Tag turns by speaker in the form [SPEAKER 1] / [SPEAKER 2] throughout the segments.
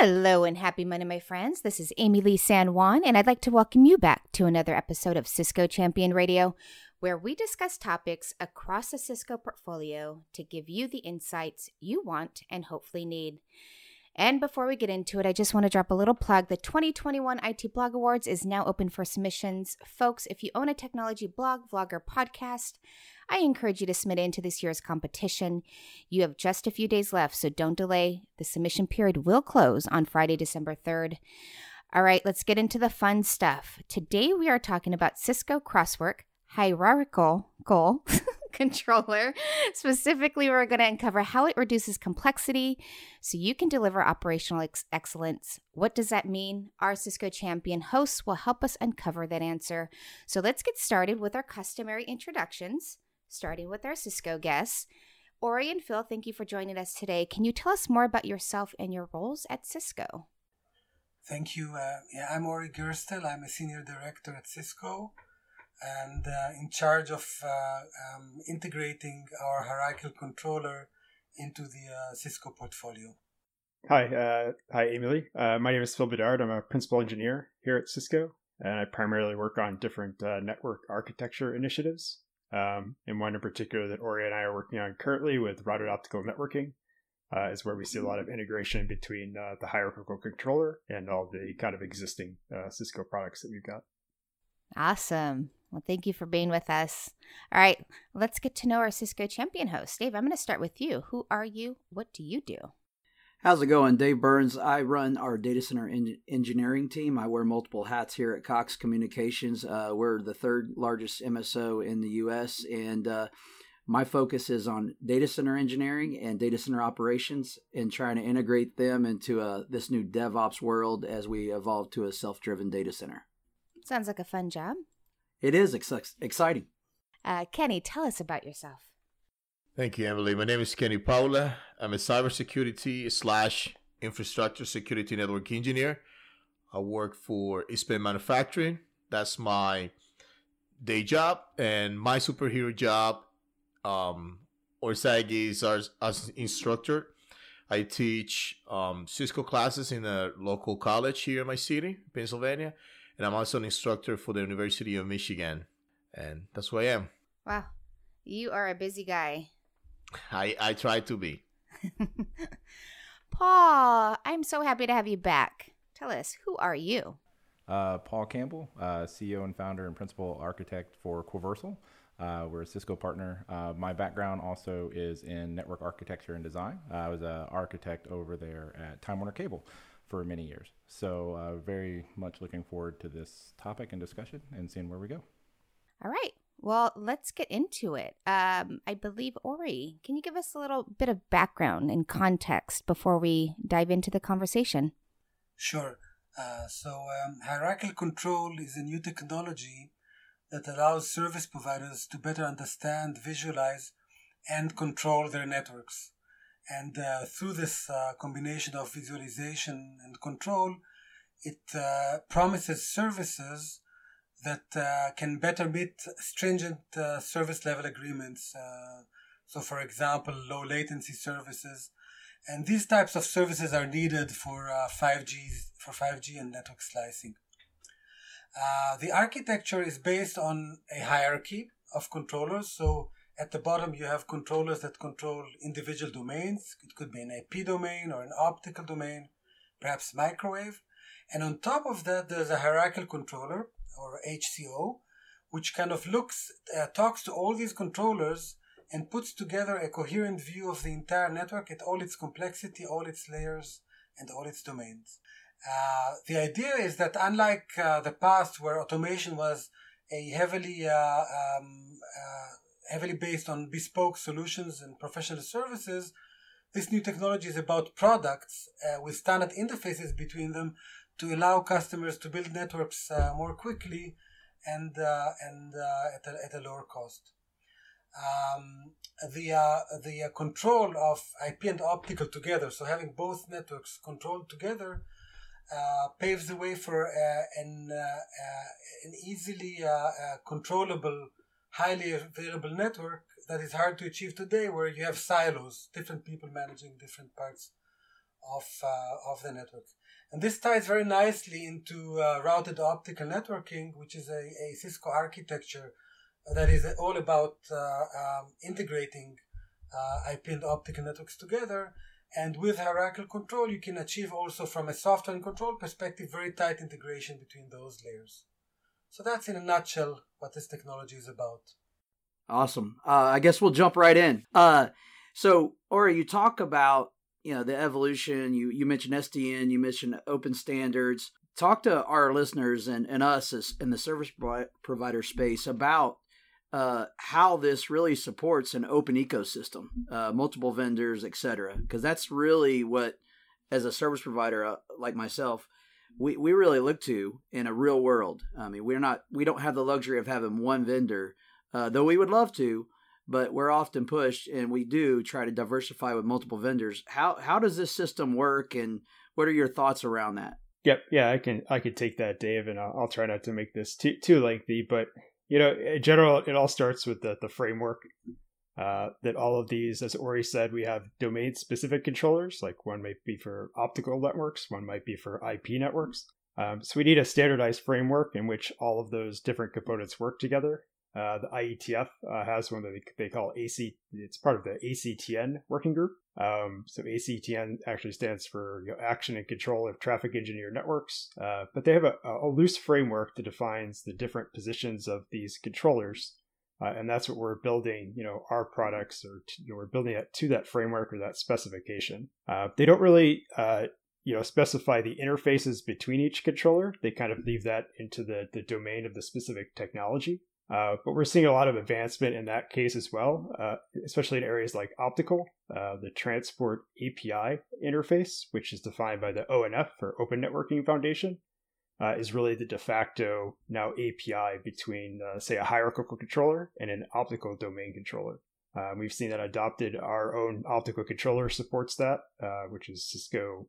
[SPEAKER 1] Hello and happy Monday, my friends. This is Amilee San Juan, and I'd like to welcome you back to another episode of Cisco Champion Radio, where we discuss topics across the Cisco portfolio to give you the insights you want and hopefully need. And before we get into it, I just want to drop a little plug. The 2021 IT Blog Awards is now open for submissions. Folks, if you own a technology blog, vlog, or podcast, I encourage you to submit into this year's competition. You have just a few days left, so don't delay. The submission period will close on Friday, December 3rd. All right, let's get into the fun stuff. Today we are talking about Cisco Crosswork hierarchical goal controller. Specifically, we're going to uncover how it reduces complexity so you can deliver operational ex- excellence. What does that mean? Our Cisco champion hosts will help us uncover that answer. So let's get started with our customary introductions, starting with our Cisco guests. Ori and Phil, thank you for joining us today. Can you tell us more about yourself and your roles at Cisco?
[SPEAKER 2] Thank you. Uh, yeah, I'm Ori Gerstel. I'm a senior director at Cisco and uh, in charge of uh, um, integrating our hierarchical controller into the uh, Cisco portfolio.
[SPEAKER 3] Hi, uh, hi, Emily. Uh, my name is Phil Bedard. I'm a principal engineer here at Cisco, and I primarily work on different uh, network architecture initiatives. Um, and one in particular that Ori and I are working on currently with routed optical networking uh, is where we see a lot of integration between uh, the hierarchical controller and all the kind of existing uh, Cisco products that we've got.
[SPEAKER 1] Awesome. Well, thank you for being with us. All right, let's get to know our Cisco champion host. Dave, I'm going to start with you. Who are you? What do you do?
[SPEAKER 4] How's it going? Dave Burns. I run our data center en- engineering team. I wear multiple hats here at Cox Communications. Uh, we're the third largest MSO in the U.S., and uh, my focus is on data center engineering and data center operations and trying to integrate them into uh, this new DevOps world as we evolve to a self driven data center.
[SPEAKER 1] Sounds like a fun job.
[SPEAKER 4] It is ex- exciting.
[SPEAKER 1] Uh, Kenny, tell us about yourself.
[SPEAKER 5] Thank you, Emily. My name is Kenny Paula. I'm a cybersecurity slash infrastructure security network engineer. I work for Eastman Manufacturing. That's my day job, and my superhero job, um, or SAG is as, as instructor. I teach um, Cisco classes in a local college here in my city, Pennsylvania, and I'm also an instructor for the University of Michigan, and that's who I am.
[SPEAKER 1] Wow, you are a busy guy.
[SPEAKER 5] I I try to be.
[SPEAKER 1] Paul, I'm so happy to have you back. Tell us, who are you?
[SPEAKER 6] Uh, Paul Campbell, uh, CEO and founder and principal architect for Quoversal. Uh, we're a Cisco partner. Uh, my background also is in network architecture and design. I was an architect over there at Time Warner Cable for many years. So, uh, very much looking forward to this topic and discussion and seeing where we go.
[SPEAKER 1] All right. Well, let's get into it. Um, I believe, Ori, can you give us a little bit of background and context before we dive into the conversation?
[SPEAKER 2] Sure. Uh, so, um, hierarchical control is a new technology that allows service providers to better understand, visualize, and control their networks. And uh, through this uh, combination of visualization and control, it uh, promises services that uh, can better meet stringent uh, service level agreements. Uh, so, for example, low latency services. And these types of services are needed for 5G, for 5G and network slicing. the architecture is based on a hierarchy of controllers. So at the bottom, you have controllers that control individual domains. It could be an IP domain or an optical domain, perhaps microwave. And on top of that, there's a hierarchical controller or HCO, which kind of looks, uh, talks to all these controllers and puts together a coherent view of the entire network at all its complexity, all its layers, and all its domains. Uh, the idea is that unlike uh, the past where automation was a heavily uh, um, uh, heavily based on bespoke solutions and professional services, this new technology is about products uh, with standard interfaces between them to allow customers to build networks uh, more quickly and uh, and uh, at, a, at a lower cost. Um, the uh, the uh, control of IP and optical together, so having both networks controlled together, paves the way for an an easily controllable highly available network that is hard to achieve today where you have silos different people managing different parts of, uh, of the network. And this ties very nicely into uh, routed optical networking, which is a, a Cisco architecture that is all about uh, um, integrating uh, IP and optical networks together. And with hierarchical control, you can achieve also from a software and control perspective very tight integration between those layers. So that's in a nutshell what this technology is about.
[SPEAKER 4] Awesome. Uh, I guess we'll jump right in. Uh, so, Ori, you talk about you know the evolution. You you mentioned SDN. You mentioned open standards. Talk to our listeners and, and us as, in the service provider space about uh, how this really supports an open ecosystem, uh, multiple vendors, etc. Because that's really what, as a service provider uh, like myself, we, we really look to in a real world. I mean, we're not we don't have the luxury of having one vendor, uh, though we would love to, but we're often pushed, and we do try to diversify with multiple vendors. How how does this system work, and what are your thoughts around that?
[SPEAKER 3] Yep, yeah, I can I could take that, Dave, and I'll, I'll try not to make this too too lengthy. But you know, in general, it all starts with the the framework uh, that all of these, as Ori said, we have domain specific controllers. Like one might be for optical networks, one might be for IP networks. Um, so we need a standardized framework in which all of those different components work together. Uh, the IETF uh, has one that they, they, call AC. It's part of the ACTN working group. Um, so ACTN actually stands for you know, Action and Control of Traffic Engineer Networks. Uh, but they have a, a, loose framework that defines the different positions of these controllers uh, and that's what we're building, you know, our products or you know, we're building it to that framework or that specification. Uh, they don't really, uh, you know, specify the interfaces between each controller. They kind of leave that into the, the domain of the specific technology. Uh, but we're seeing a lot of advancement in that case as well, uh, especially in areas like optical, uh, the transport API interface, which is defined by the ONF or Open Networking Foundation uh, is really the de facto now API between, uh, say, a hierarchical controller and an optical domain controller. Um, we've seen that adopted. Our own optical controller supports that, uh, which is Cisco,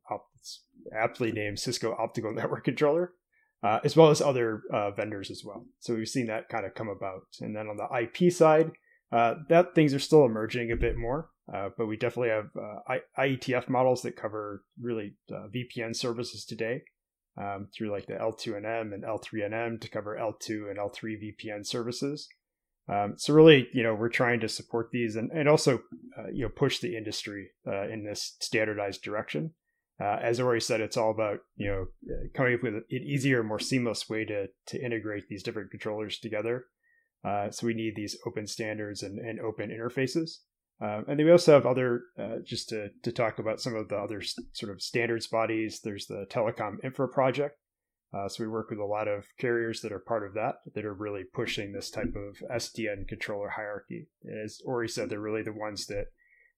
[SPEAKER 3] aptly named Cisco Optical Network Controller, uh, as well as other uh, vendors as well. So we've seen that kind of come about. And then on the IP side, uh, that things are still emerging a bit more. but we definitely have IETF models that cover really VPN services today um, through like the L2NM and L3NM to cover L2 and L3 VPN services. Um, so really, you know, we're trying to support these and, and also, uh, you know, push the industry uh, in this standardized direction. Uh, as Ori said, it's all about you know coming up with an easier, more seamless way to to integrate these different controllers together. Uh, so we need these open standards and, and open interfaces. Um, and then we also have other, uh, just to, to talk about some of the other sort of standards bodies. There's the Telecom Infra Project. Uh, so we work with a lot of carriers that are part of that, that are really pushing this type of SDN controller hierarchy. As Ori said, they're really the ones that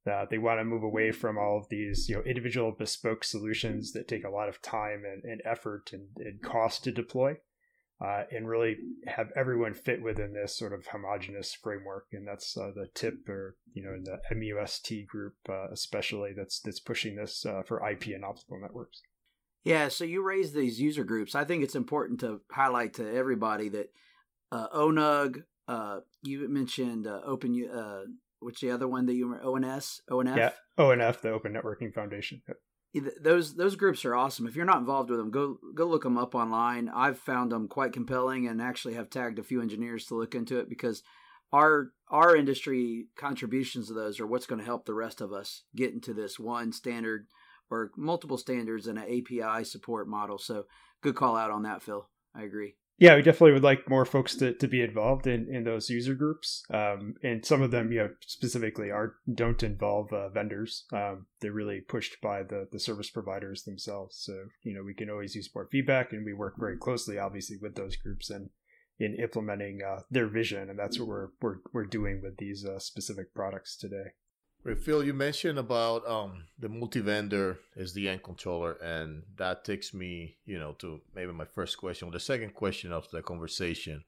[SPEAKER 3] uh, they want to move away from all of these, you know, individual bespoke solutions that take a lot of time and, and effort and, and cost to deploy uh, and really have everyone fit within this sort of homogenous framework. And that's uh, the TIP or you know in the MUST group, uh, especially that's that's pushing this uh, for IP and optical networks.
[SPEAKER 4] Yeah, so you raise these user groups. I think it's important to highlight to everybody that uh, ONUG. Uh, you mentioned Open. Which the other one that you were ONS ONF?
[SPEAKER 3] Yeah, ONF, the Open Networking Foundation. Yep
[SPEAKER 4] those those groups are awesome. If you're not involved with them, go go look them up online. I've found them quite compelling, and actually have tagged a few engineers to look into it because our our industry contributions to those are what's going to help the rest of us get into this one standard or multiple standards and an API support model. So good call out on that, Phil. I agree
[SPEAKER 3] yeah, we definitely would like more folks to, to be involved in, in those user groups. Um, and some of them, you know, specifically are don't involve uh, vendors. Um, they're really pushed by the, the service providers themselves. So, you know, we can always use more feedback and we work very closely, obviously, with those groups and in implementing uh, their vision. And that's what we're, we're, we're doing with these uh, specific products today.
[SPEAKER 5] Phil, you mentioned about um, the multi-vendor SDN controller, and that takes me, you know, to maybe my first question, or the second question of the conversation,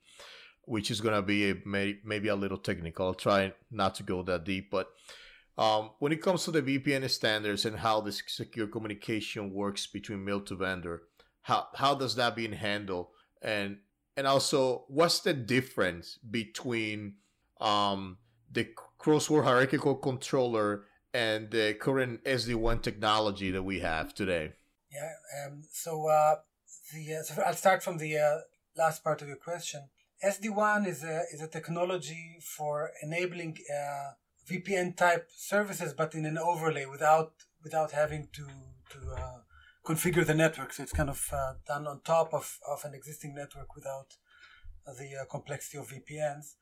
[SPEAKER 5] which is going to be a, maybe, maybe a little technical. I'll try not to go that deep, but um, when it comes to the VPN standards and how this secure communication works between multi-vendor, how how does that being handled, and and also what's the difference between um, the Crosswork hierarchical controller and the current SD-WAN technology that we have today?
[SPEAKER 2] Yeah. Um, so uh, the uh, so I'll start from the uh, last part of your question. SD-WAN is a is a technology for enabling uh, VPN type services, but in an overlay without without having to to uh, configure the network. So it's kind of uh, done on top of, of an existing network without the complexity of VPNs.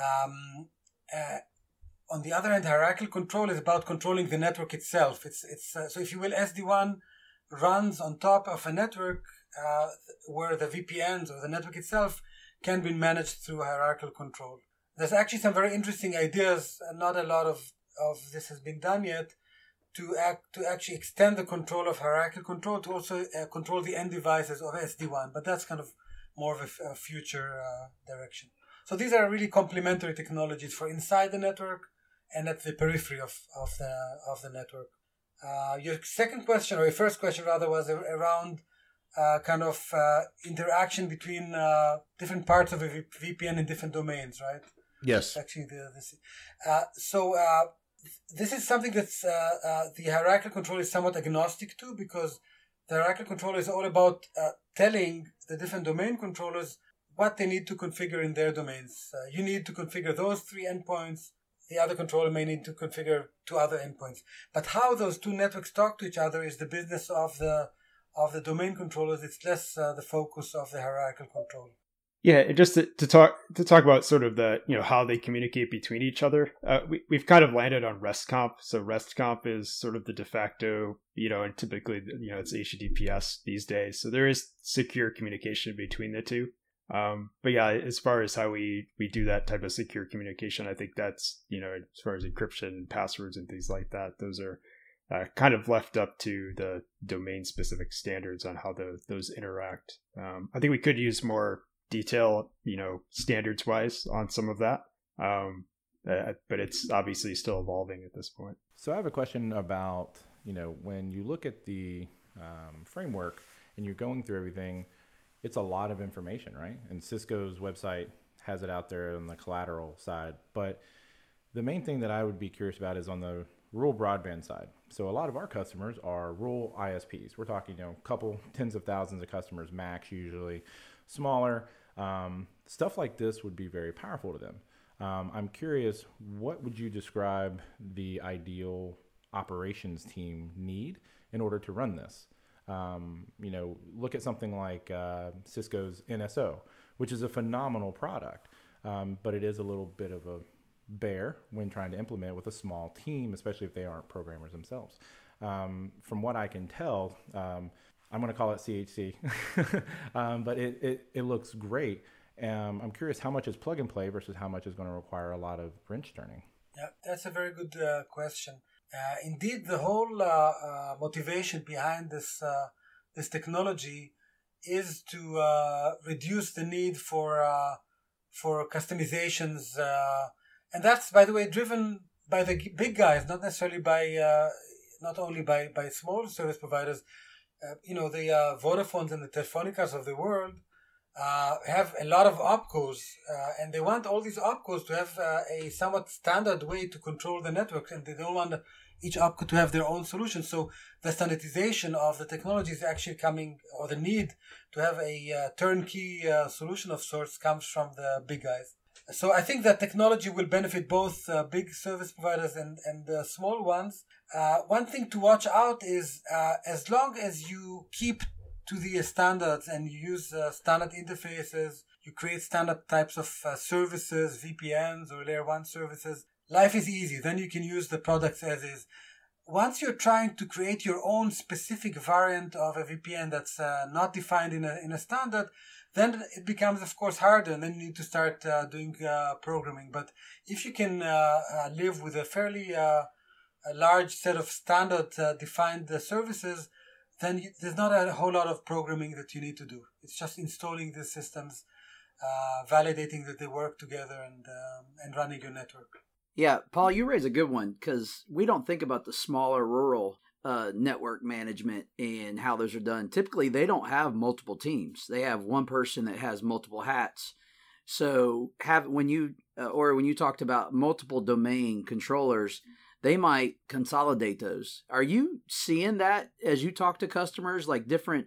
[SPEAKER 2] Um, on the other hand, hierarchical control is about controlling the network itself. It's it's uh, so if you will, SD-WAN runs on top of a network uh, where the VPNs or the network itself can be managed through hierarchical control. There's actually some very interesting ideas, and not a lot of, of this has been done yet, to act to actually extend the control of hierarchical control to also uh, control the end devices of SD-WAN. But that's kind of more of a, a future uh, direction. So these are really complementary technologies for inside the network and at the periphery of, of the of the network. Uh, your second question, or your first question rather, was around uh, kind of uh, interaction between uh, different parts of a VPN in different domains, right?
[SPEAKER 5] Yes.
[SPEAKER 2] Actually, the, this. Uh, so uh, this is something that's the hierarchical control is somewhat agnostic to because the hierarchical control is all about telling the different domain controllers what they need to configure in their domains. you need to configure those three endpoints the other controller may need to configure two other endpoints. But how those two networks talk to each other is the business of the of the domain controllers. It's less uh, the focus of the hierarchical control.
[SPEAKER 3] Yeah, just to, to, talk to talk about sort of the you know how they communicate between each other. Uh, we we've kind of landed on RESTCONF. So RESTCONF is sort of the de facto, you know, and typically you know it's HTTPS these days. So there is secure communication between the two. Um, but yeah, as far as how we we do that type of secure communication, I think that's you know as far as encryption and passwords and things like that, those are uh, kind of left up to the domain specific standards on how the, those interact. Um, I think we could use more detail, you know, standards wise on some of that. Um, uh, but it's obviously still evolving at this point.
[SPEAKER 6] So I have a question about, you know, when you look at the um, framework and you're going through everything, it's a lot of information, right? And Cisco's website has it out there on the collateral side. But the main thing that I would be curious about is on the rural broadband side. So a lot of our customers are rural ISPs. We're talking, you know, a couple tens of thousands of customers max, usually smaller. Um, stuff like this would be very powerful to them. Um, I'm curious, what would you describe the ideal operations team need in order to run this? Um, you know, look at something like uh, Cisco's NSO, which is a phenomenal product, um, but it is a little bit of a bear when trying to implement with a small team, especially if they aren't programmers themselves. Um, from what I can tell, um, I'm going to call it CHC, um, but it, it, it, looks great. Um, I'm curious how much is plug and play versus how much is going to require a lot of wrench turning.
[SPEAKER 2] Yeah, that's a very good uh, question. Uh, indeed, the whole uh, uh motivation behind this uh, this technology is to uh, reduce the need for for customizations and that's by the way driven by the big guys, not necessarily by uh, not only by by small service providers. Uh, you know, the uh, Vodafones and the Telefonicas of the world uh, have a lot of opcos, uh, and they want all these opcos to have uh, a somewhat standard way to control the network, and they don't want each opco to have their own solution. So the standardization of the technology is actually coming, or the need to have a turnkey solution of sorts comes from the big guys. So I think that technology will benefit both uh, big service providers and, and uh, small ones. Uh, one thing to watch out is uh, as long as you keep to the standards and you use uh, standard interfaces, you create standard types of uh, services, VPNs or layer one services, life is easy. Then you can use the products as is. Once you're trying to create your own specific variant of a VPN that's not defined in a, in a standard, then it becomes of course harder and then you need to start uh, doing uh, programming but if you can uh, uh live with a fairly uh, large set of standard uh, defined services then you, there's not a whole lot of programming that you need to do it's just installing the systems validating that they work together and um, and running your network
[SPEAKER 4] yeah paul you raise a good one because we don't think about the smaller rural uh, network management and how those are done. Typically, they don't have multiple teams. They have one person that has multiple hats. So have when you uh, or when you talked about multiple domain controllers, they might consolidate those. Are you seeing that as you talk to customers, like different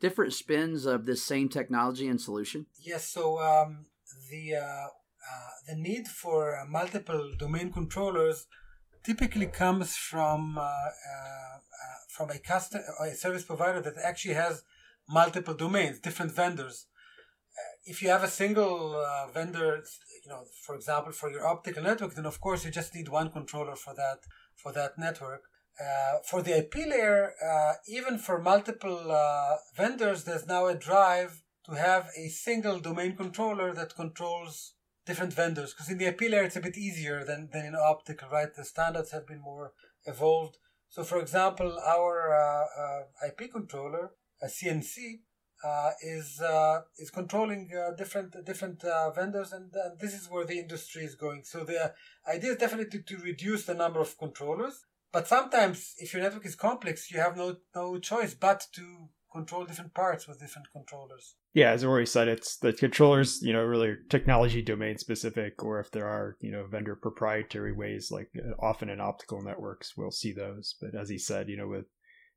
[SPEAKER 4] different spins of this same technology and solution?
[SPEAKER 2] Yes. So um, the uh, uh, the need for uh, multiple domain controllers typically comes from uh, uh, from a custom a service provider that actually has multiple domains, different vendors. If you have a single vendor, you know, for example, for your optical network, then of course you just need one controller for that for that network. Uh, for the IP layer, uh, even for multiple uh, vendors, there's now a drive to have a single domain controller that controls different vendors. Because in the IP layer, it's a bit easier than, than in optical, right? The standards have been more evolved. So, for example, our uh, uh, IP controller, a CNC, uh, is uh, is controlling uh, different different uh, vendors, and, and, this is where the industry is going. So the idea is definitely to, reduce the number of controllers, but sometimes if your network is complex, you have no no choice but to control different parts with different controllers.
[SPEAKER 3] Yeah, as Ori said, it's the controllers, you know, really technology domain specific, or if there are, you know, vendor proprietary ways, like often in optical networks, we'll see those. But as he said, you know, with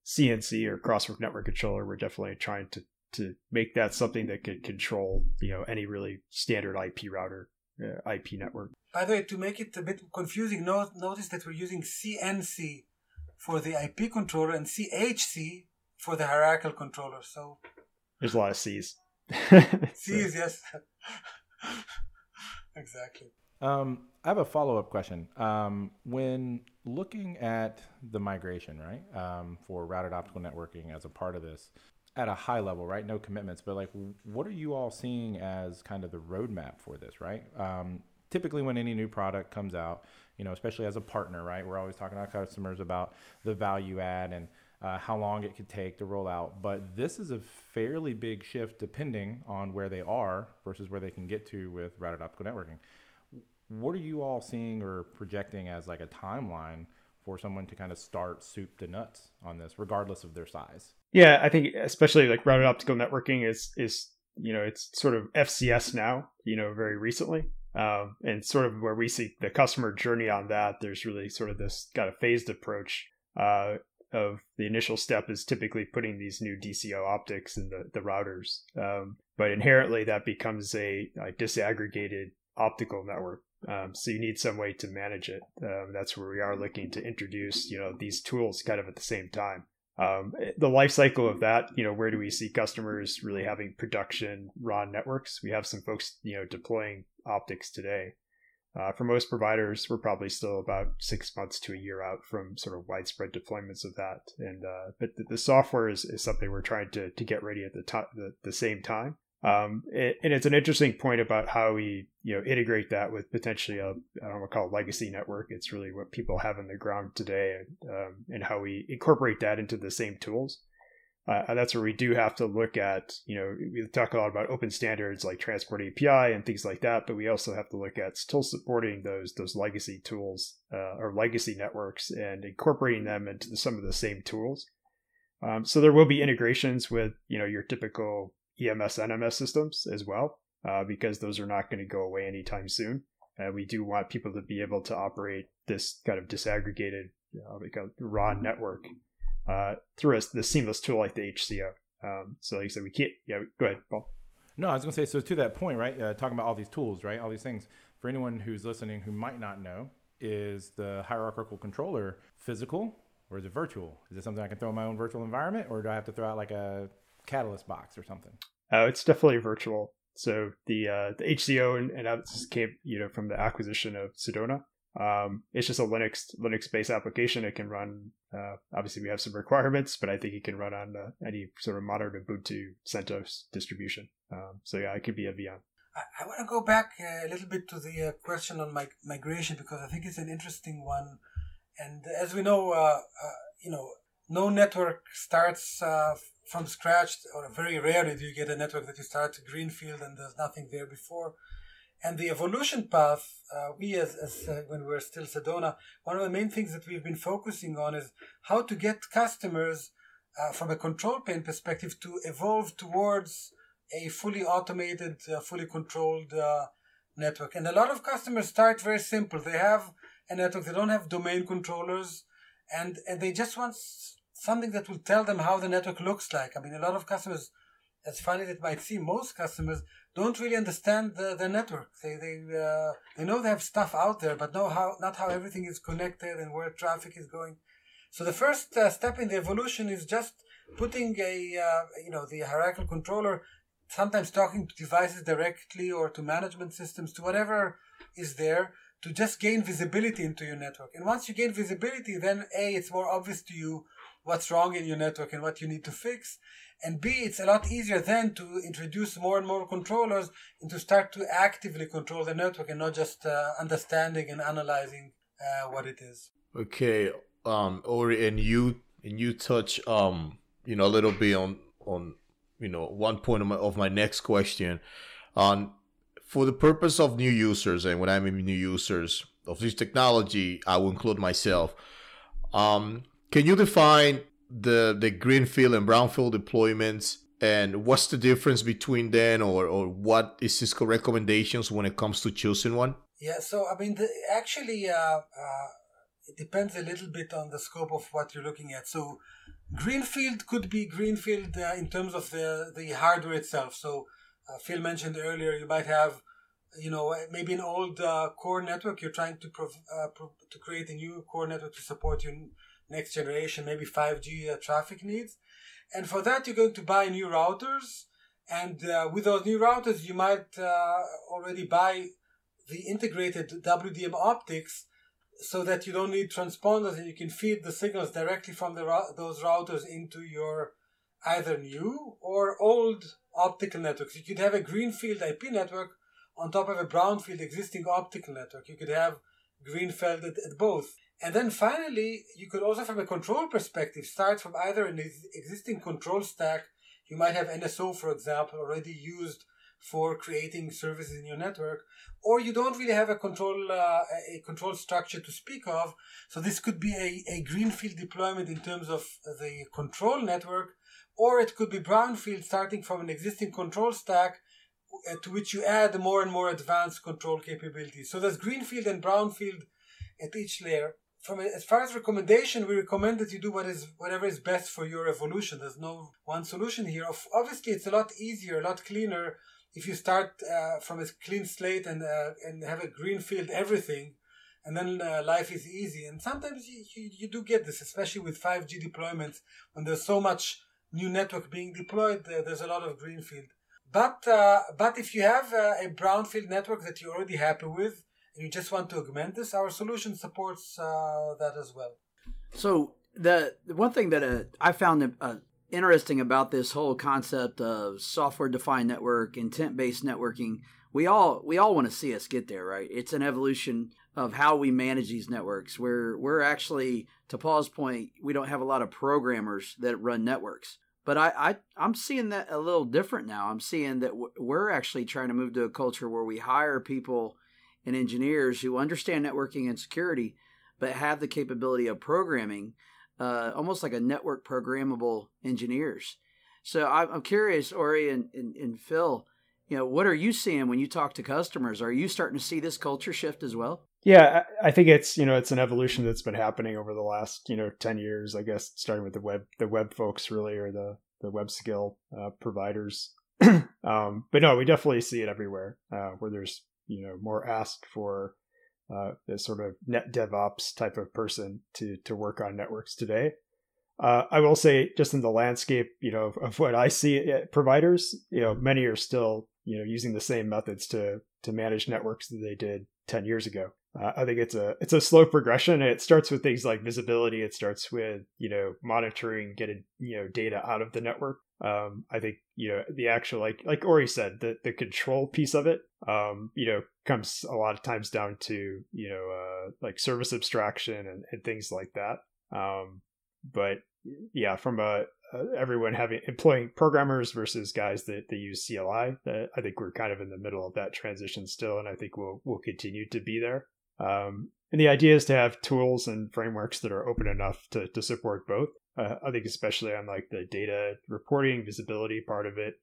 [SPEAKER 3] CNC or Crosswork network controller, we're definitely trying to to make that something that could control you know any really standard IP router uh, IP network.
[SPEAKER 2] By the way, to make it a bit confusing, note, notice that we're using CNC for the IP controller and CHC for the hierarchical controller. So
[SPEAKER 3] there's a lot of C's.
[SPEAKER 2] C's, yes, exactly.
[SPEAKER 6] Um, I have a follow up question. Um, when looking at the migration, right, um, for routed optical networking as a part of this, at a high level, right? No commitments, but like, what are you all seeing as kind of the roadmap for this, right? Um, typically, when any new product comes out, you know, especially as a partner, right? We're always talking to our customers about the value add and uh, how long it could take to roll out. But this is a fairly big shift depending on where they are versus where they can get to with routed optical networking. What are you all seeing or projecting as like a timeline for someone to kind of start soup to nuts on this, regardless of their size?
[SPEAKER 3] Yeah, I think especially like routed optical networking is is you know it's sort of FCS now, you know, very recently, um, and sort of where we see the customer journey on that. There's really sort of this kind of phased approach. Uh, of the initial step is typically putting these new DCO optics in the, the routers. Um, but inherently, that becomes a, a disaggregated optical network. Um, so you need some way to manage it. Um, that's where we are looking to introduce, you know, these tools kind of at the same time um, the life cycle of that you know where do we see customers really having production RON networks? We have some folks you know deploying optics today. Uh, for most providers we're probably still about six months to a year out from sort of widespread deployments of that. And uh, but the, the, software is, is something we're trying to, to get ready at the, to- the, the same time um, it, and it's an interesting point about how we, you know, integrate that with potentially a, I don't want to call it legacy network. It's really what people have in the ground today, and, um, and how we incorporate that into the same tools. Uh, that's where we do have to look at, you know, we talk a lot about open standards like Transport API and things like that, but we also have to look at still supporting those those legacy tools uh, or legacy networks and incorporating them into some of the same tools. Um, so there will be integrations with, you know, your typical EMS NMS systems as well, uh, because those are not going to go away anytime soon. And we do want people to be able to operate this kind of disaggregated you know, like a RON network uh, through a, the seamless tool like the HCO. Um, so, like I said, we can't. Yeah, go ahead, Paul.
[SPEAKER 6] No, I was going to say. So to that point, right? Uh, talking about all these tools, right? All these things. For anyone who's listening who might not know, is the hierarchical controller physical or is it virtual? Is it something I can throw in my own virtual environment, or do I have to throw out like a Catalyst box or something?
[SPEAKER 3] Oh, it's definitely virtual. So the uh, the HCO and, and came you know from the acquisition of Sedona. Um, it's just a Linux Linux based application. It can run. Uh, obviously, we have some requirements, but I think it can run on uh, any sort of modern Ubuntu CentOS distribution. Um, so yeah, it could be a VM.
[SPEAKER 2] I, I want to go back uh, a little bit to the uh, question on mig- migration because I think it's an interesting one. And as we know, uh, uh, you know, no network starts from scratch, or very rarely do you get a network that you start greenfield and there's nothing there before. And the evolution path, uh, we as, as uh, when we are still Sedona, one of the main things that we've been focusing on is how to get customers uh, from a control plane perspective to evolve towards a fully automated, uh, fully controlled uh, network. And a lot of customers start very simple. They have a network. They don't have domain controllers, and and they just want something that will tell them how the network looks like. I mean, a lot of customers, as funny as it might seem, most customers don't really understand the, the network. They they uh, they know they have stuff out there, but know how not how everything is connected and where traffic is going. So the first uh, step in the evolution is just putting a uh, you know the hierarchical controller, sometimes talking to devices directly or to management systems to whatever is there to just gain visibility into your network. And once you gain visibility, then a it's more obvious to you what's wrong in your network and what you need to fix. And B, it's a lot easier then to introduce more and more controllers and to start to actively control the network and not just uh, understanding and analyzing uh, what it is.
[SPEAKER 5] Okay, um, Ori, and you and you touch um, you know, a little bit on on you know one point of my of my next question, on for the purpose of new users, and when I mean new users of this technology, I will include myself. Um, can you define the the greenfield and brownfield deployments and what's the difference between them or, or what is Cisco recommendations when it comes to choosing one?
[SPEAKER 2] Yeah, so I mean, the, actually, uh, uh, it depends a little bit on the scope of what you're looking at. So, greenfield could be greenfield uh, in terms of the the hardware itself. So, uh, Phil mentioned earlier, you might have, you know, maybe an old uh, core network. You're trying to prov- uh, pro- to create a new core network to support your next generation, maybe 5G uh, traffic needs. And for that, you're going to buy new routers. And uh, with those new routers, you might uh, already buy the integrated WDM optics so that you don't need transponders and you can feed the signals directly from the those routers into your either new or old optical networks. You could have a greenfield IP network on top of a brownfield existing optical network. You could have greenfield at, at both. And then finally, you could also, from a control perspective, start from either an existing control stack. You might have NSO, for example, already used for creating services in your network, or you don't really have a control uh, a control structure to speak of. So this could be a, a greenfield deployment in terms of the control network, or it could be brownfield starting from an existing control stack uh, to which you add more and more advanced control capabilities. So there's greenfield and brownfield at each layer from as far as recommendation, we recommend that you do what is whatever is best for your evolution. There's no one solution here. Obviously, it's a lot easier, a lot cleaner if you start uh, from a clean slate and uh, and have a green field everything, and then uh, life is easy. And sometimes you, you, you do get this, especially with 5G deployments, when there's so much new network being deployed. there's a lot of greenfield. But uh, but if you have uh, a brownfield network that you're already happy with you just want to augment this, our solution supports uh, that as well.
[SPEAKER 4] So the, the one thing that uh, I found uh, interesting about this whole concept of software defined network, intent based networking, we all we all want to see us get there, right? It's an evolution of how we manage these networks. Where we're actually, to Paul's point, we don't have a lot of programmers that run networks. But I, I I'm seeing that a little different now. I'm seeing that we're actually trying to move to a culture where we hire people and engineers who understand networking and security, but have the capability of programming, uh, almost like a network programmable engineers. So I'm curious, Ori and, and, and Phil, you know, what are you seeing when you talk to customers? Are you starting to see this culture shift as well?
[SPEAKER 3] Yeah, I think it's you know it's an evolution that's been happening over the last you know ten years. I guess starting with the web the web folks really or the the web scale uh, providers. um, but no, we definitely see it everywhere uh, where there's you know more ask for uh, this sort of net DevOps type of person to to work on networks today. Uh, I will say, just in the landscape, you know, of, of what I see providers, you know, many are still you know using the same methods to to manage networks that they did ten years ago. Uh, I think it's a it's a slow progression. It starts with things like visibility. It starts with you know monitoring, getting you know data out of the network. Um, I think you know the actual like like Ori said, the the control piece of it, um, you know, comes a lot of times down to you know uh, like service abstraction and, and things like that. Um, but yeah, from a, everyone having employing programmers versus guys that, that use CLI, I think we're kind of in the middle of that transition still, and I think we'll we'll continue to be there. Um, and the idea is to have tools and frameworks that are open enough to, to support both. Uh, I think especially on like the data reporting, visibility part of it.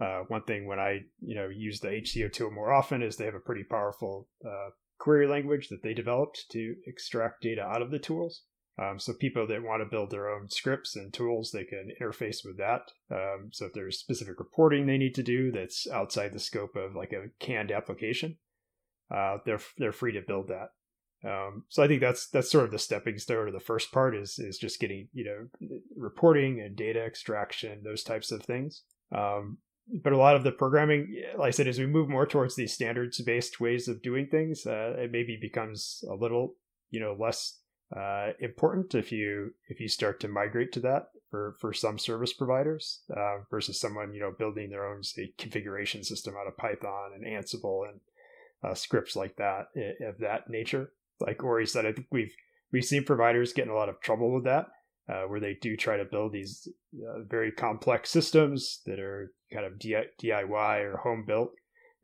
[SPEAKER 3] Uh, one thing when I you know use the HCO tool more often is they have a pretty powerful uh, query language that they developed to extract data out of the tools. Um, so people that want to build their own scripts and tools, they can interface with that. Um, so if there's specific reporting they need to do that's outside the scope of like a canned application, uh, they're they're free to build that. Um, so I think that's that's sort of the stepping stone to the first part is is just getting you know reporting and data extraction those types of things. Um, but a lot of the programming, like I said, as we move more towards these standards based ways of doing things, uh, it maybe becomes a little you know less uh, important if you if you start to migrate to that for for some service providers uh, versus someone you know building their own say configuration system out of Python and Ansible and uh, scripts like that of that nature. Like Ori said, I think we've we've seen providers get in a lot of trouble with that, uh, where they do try to build these uh, very complex systems that are kind of DIY or home built.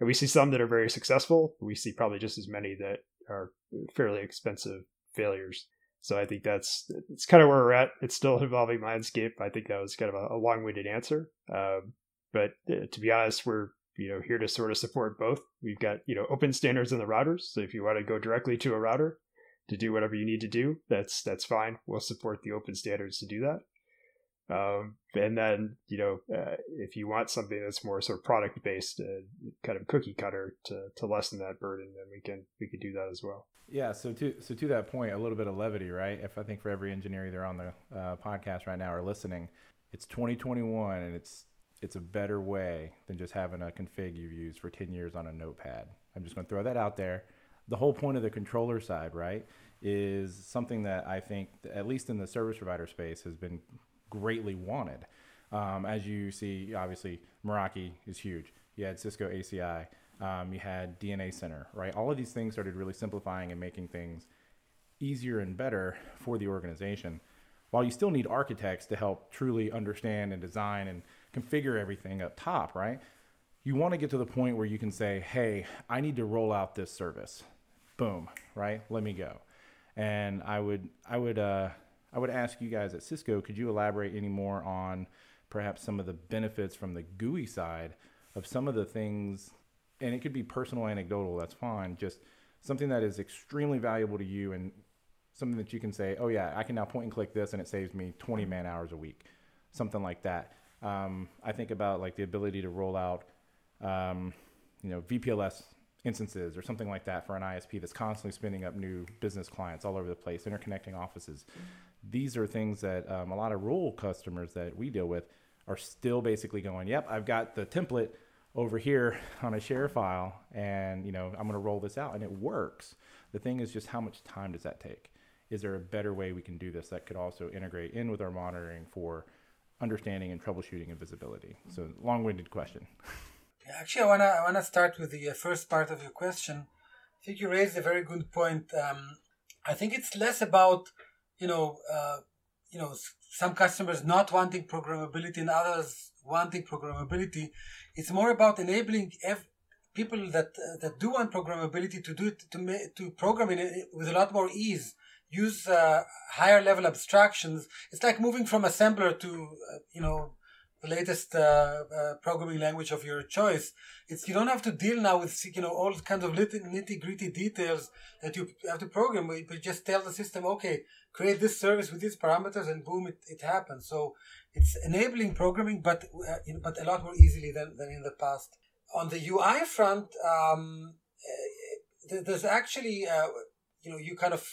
[SPEAKER 3] And we see some that are very successful. We see probably just as many that are fairly expensive failures. So I think that's it's kind of where we're at. It's still an evolving landscape. I think that was kind of a, a long-winded answer. Um, but uh, to be honest, we're you know here to sort of support both. We've got you know open standards in the routers. So if you want to go directly to a router to do whatever you need to do, that's that's fine. We'll support the open standards to do that. Um, and then you know uh, if you want something that's more sort of product based, uh, kind of cookie cutter to to lessen that burden, then we can we can do that as well.
[SPEAKER 6] Yeah. So to so to that point, a little bit of levity, right? If I think for every engineer either on the uh, podcast right now or listening, it's 2021 and it's it's a better way than just having a config you've used for 10 years on a notepad. I'm just going to throw that out there. The whole point of the controller side, right, is something that I think, at least in the service provider space, has been greatly wanted. Um, as you see, obviously, Meraki is huge. You had Cisco ACI, um, you had DNA Center, right? All of these things started really simplifying and making things easier and better for the organization. While you still need architects to help truly understand and design and configure everything up top, right? You want to get to the point where you can say, hey, I need to roll out this service. Boom, right? Let me go. And I would, I would, uh, I would ask you guys at Cisco, could you elaborate any more on perhaps some of the benefits from the GUI side of some of the things, and it could be personal, anecdotal, that's fine, just something that is extremely valuable to you and something that you can say, oh yeah, I can now point and click this and it saves me 20 man hours a week, something like that. Um, I think about like the ability to roll out, um, you know, VPLS instances or something like that for an ISP that's constantly spinning up new business clients all over the place, interconnecting offices. These are things that um, a lot of rural customers that we deal with are still basically going, "Yep, I've got the template over here on a share file, and you know, I'm going to roll this out, and it works." The thing is just how much time does that take? Is there a better way we can do this that could also integrate in with our monitoring for understanding and troubleshooting and visibility? So, long winded question.
[SPEAKER 2] Actually, I wanna I wanna start with the uh, first part of your question. I think you raised a very good point. Um, I think it's less about you know uh, you know some customers not wanting programmability and others wanting programmability. It's more about enabling ev- people that uh, that do want programmability to do it to ma- to program it with a lot more ease use uh, higher level abstractions. It's like moving from assembler to, uh, you know, the latest uh, uh, programming language of your choice. It's you don't have to deal now with you know all kinds of nitty gritty details that you have to program. But just tell the system, okay, create this service with these parameters, and boom, it, it happens. So it's enabling programming, but uh, you but a lot more easily than, than in the past. On the UI front, um, uh, there's actually uh, you know you kind of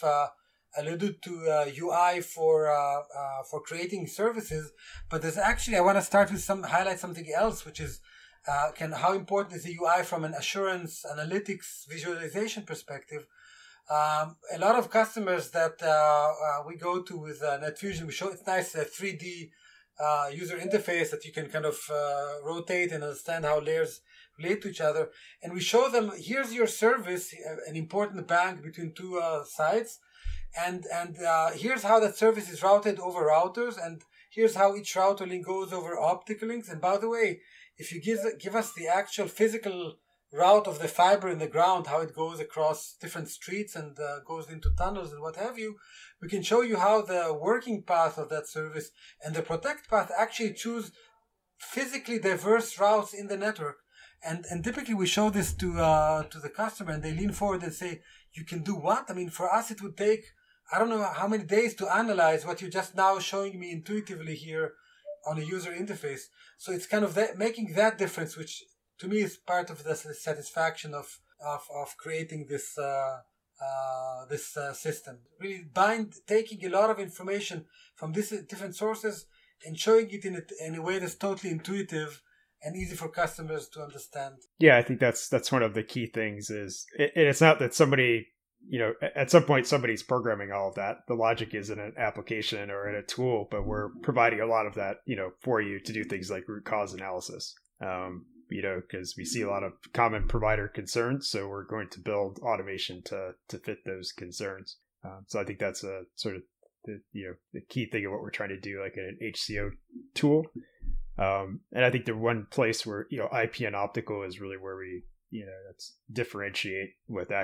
[SPEAKER 2] alluded to uh, UI for uh, uh, for creating services, but there's actually I want to start with some highlight something else, which is uh, can how important is the UI from an assurance, analytics, visualization perspective. Um, a lot of customers that uh, uh, we go to with NetFusion, we show it's nice a 3D user interface that you can kind of rotate and understand how layers relate to each other. And we show them here's your service, an important bank between two sites and and uh, here's how that service is routed over routers and here's how each router link goes over optical links and by the way if you give, give us the actual physical route of the fiber in the ground how it goes across different streets and uh, goes into tunnels and what have you we can show you how the working path of that service and the protect path actually choose physically diverse routes in the network and and typically we show this to uh, to the customer and they lean forward and say you can do what? I mean, for us, it would take, I don't know how many days to analyze what you're just now showing me intuitively here on a user interface. So it's kind of that, making that difference, which to me is part of the satisfaction of, of, of creating this, uh, uh, this uh, system. Really bind, taking a lot of information from these different sources and showing it in a, in a way that's totally intuitive and easy for customers to understand.
[SPEAKER 3] Yeah, I think that's that's one of the key things. Is it, it's not that somebody you know at some point somebody's programming all of that. The logic is in an application or in a tool but we're providing a lot of that you know for you to do things like root cause analysis. Um, you know because we see a lot of common provider concerns so we're going to build automation to to fit those concerns. Um, so i think that's a sort of the you know the key thing of what we're trying to do like an HCO tool. Um, and I think the one place where you know IP and optical is really where we you know that's differentiate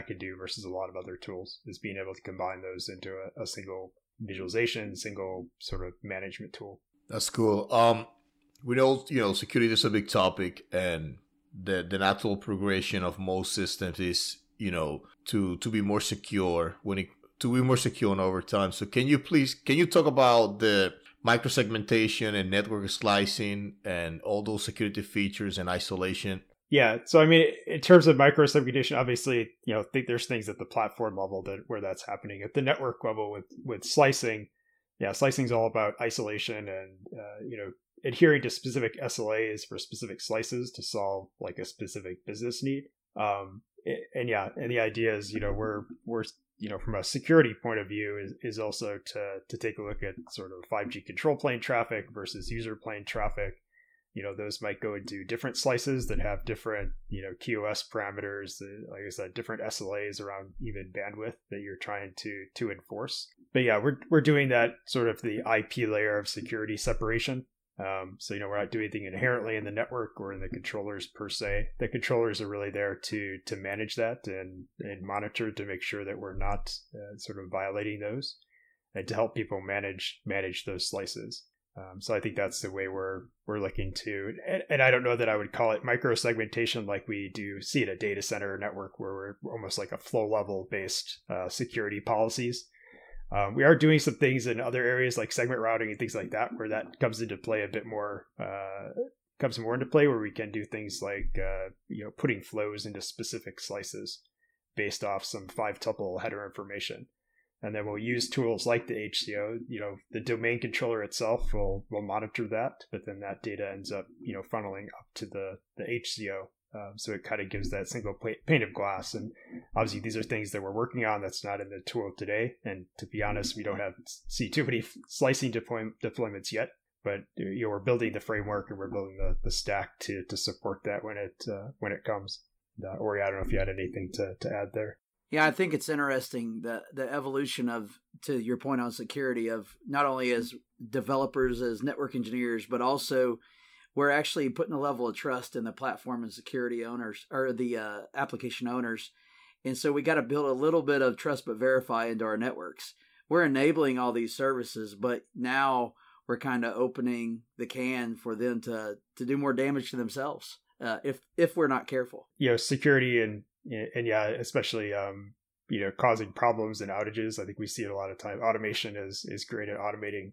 [SPEAKER 3] can do versus a lot of other tools is being able to combine those into a, a single visualization, single sort of management tool.
[SPEAKER 5] That's cool. Um, we know you know security is a big topic, and the the natural progression of most systems is you know to to be more secure when it to be more secure over time. So can you please can you talk about the microsegmentation and network slicing and all those security features and isolation.
[SPEAKER 3] Yeah, so I mean, in terms of micro microsegmentation, obviously, you know, think there's things at the platform level that where that's happening. At the network level, with with slicing, yeah, slicing is all about isolation and uh, you know adhering to specific SLAs for specific slices to solve like a specific business need. Um, and yeah, and the idea is, you know, we're we're you know, from a security point of view, is, is also to to take a look at sort of 5G control plane traffic versus user plane traffic. You know, those might go into different slices that have different, you know, QoS parameters, uh, like I said, different SLAs around even bandwidth that you're trying to to enforce. But yeah, we're we're doing that sort of the IP layer of security separation um, so you know we're not doing anything inherently in the network or in the controllers per se. The controllers are really there to to manage that and and monitor to make sure that we're not uh, sort of violating those, and to help people manage manage those slices. Um, so I think that's the way we're we're looking to, and, and, I don't know that I would call it micro segmentation like we do see at a data center network where we're almost like a flow level based uh, security policies. Um, we are doing some things in other areas like segment routing and things like that, where that comes into play a bit more. Uh, comes more into play where we can do things like uh, you know putting flows into specific slices based off some five tuple header information, and then we'll use tools like the HCO. You know, the domain controller itself will will monitor that, but then that data ends up you know funneling up to the the HCO um, so it kind of gives that single pane of glass. And obviously, these are things that we're working on that's not in the tool today. And to be honest, we don't have see too many slicing deploy- deployments yet. But you know, we're building the framework and we're building the, the stack to to support that when it uh, when it comes. Uh, Ori, I don't know if you had anything to, to add there.
[SPEAKER 4] Yeah, I think it's interesting the the evolution of to your point on security of not only as developers as network engineers, but also we're actually putting a level of trust in the platform and security owners or the uh, application owners. And so we got to build a little bit of trust but verify into our networks. We're enabling all these services, but now we're kind of opening the can for them to to do more damage to themselves uh, if if we're not careful.
[SPEAKER 3] You know, security and and yeah, especially um, you know causing problems and outages. I think we see it a lot of time. Automation is is great at automating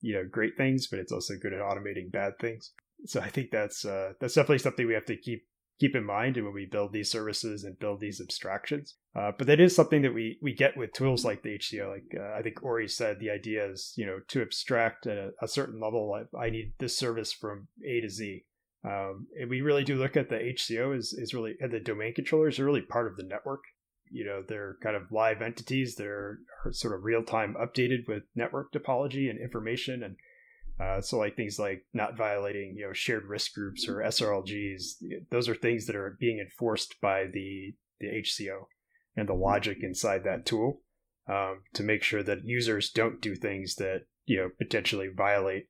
[SPEAKER 3] you know great things, but it's also good at automating bad things. So I think that's uh, that's definitely something we have to keep keep in mind when we build these services and build these abstractions. Uh, but that is something that we we get with tools like the HCO. Like uh, I think Ori said, the idea is you know to abstract at a, a certain level. I, I, need this service from A to Z. Um, and we really do look at the HCO is is really and the domain controllers are really part of the network. You know, they're kind of live entities. They're sort of real time updated with network topology and information and uh, so like things like not violating, you know, shared risk groups or SRLGs, those are things that are being enforced by the the HCO and the logic inside that tool um, to make sure that users don't do things that you know potentially violate.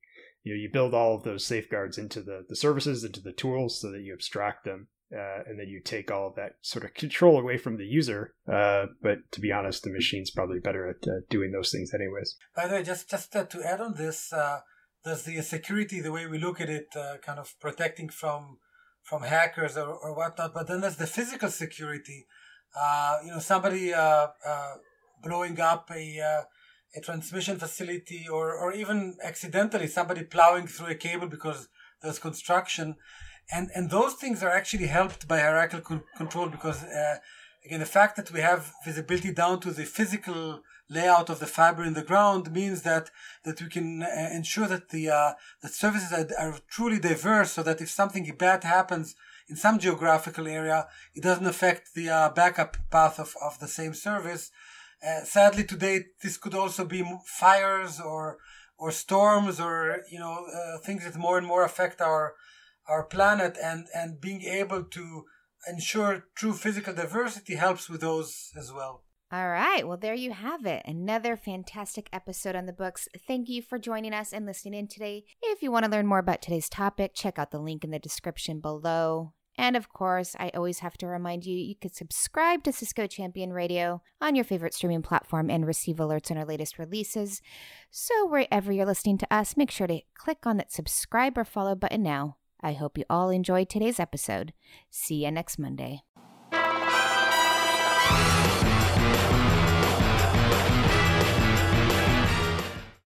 [SPEAKER 3] You know, you build all of those safeguards into the the services, into the tools, so that you abstract them uh, and then you take all of that sort of control away from the user. Uh, but to be honest, the machine's probably better at uh, doing those things anyways.
[SPEAKER 2] By the way, just just uh, to add on this, uh, does the security, the way we look at it, uh, kind of protecting from from hackers or, or whatnot. But then there's the physical security. you know, somebody blowing up a a transmission facility, or or even accidentally somebody plowing through a cable because there's construction, and and those things are actually helped by hierarchical control because uh, again the fact that we have visibility down to the physical layout of the fiber in the ground means that that we can uh, ensure that the uh, the services are, are truly diverse so that if something bad happens in some geographical area, it doesn't affect the uh, backup path of, of the same service. Uh, sadly, today this could also be fires or or storms or you know uh, things that more and more affect our our planet, and and being able to ensure true physical diversity helps with those as well.
[SPEAKER 1] All right. Well, there you have it. Another fantastic episode on the books. Thank you for joining us and listening in today. If you want to learn more about today's topic, check out the link in the description below. And of course, I always have to remind you you could subscribe to Cisco Champion Radio on your favorite streaming platform and receive alerts on our latest releases. So, wherever you're listening to us, make sure to click on that subscribe or follow button now. I hope you all enjoyed today's episode. See you next Monday.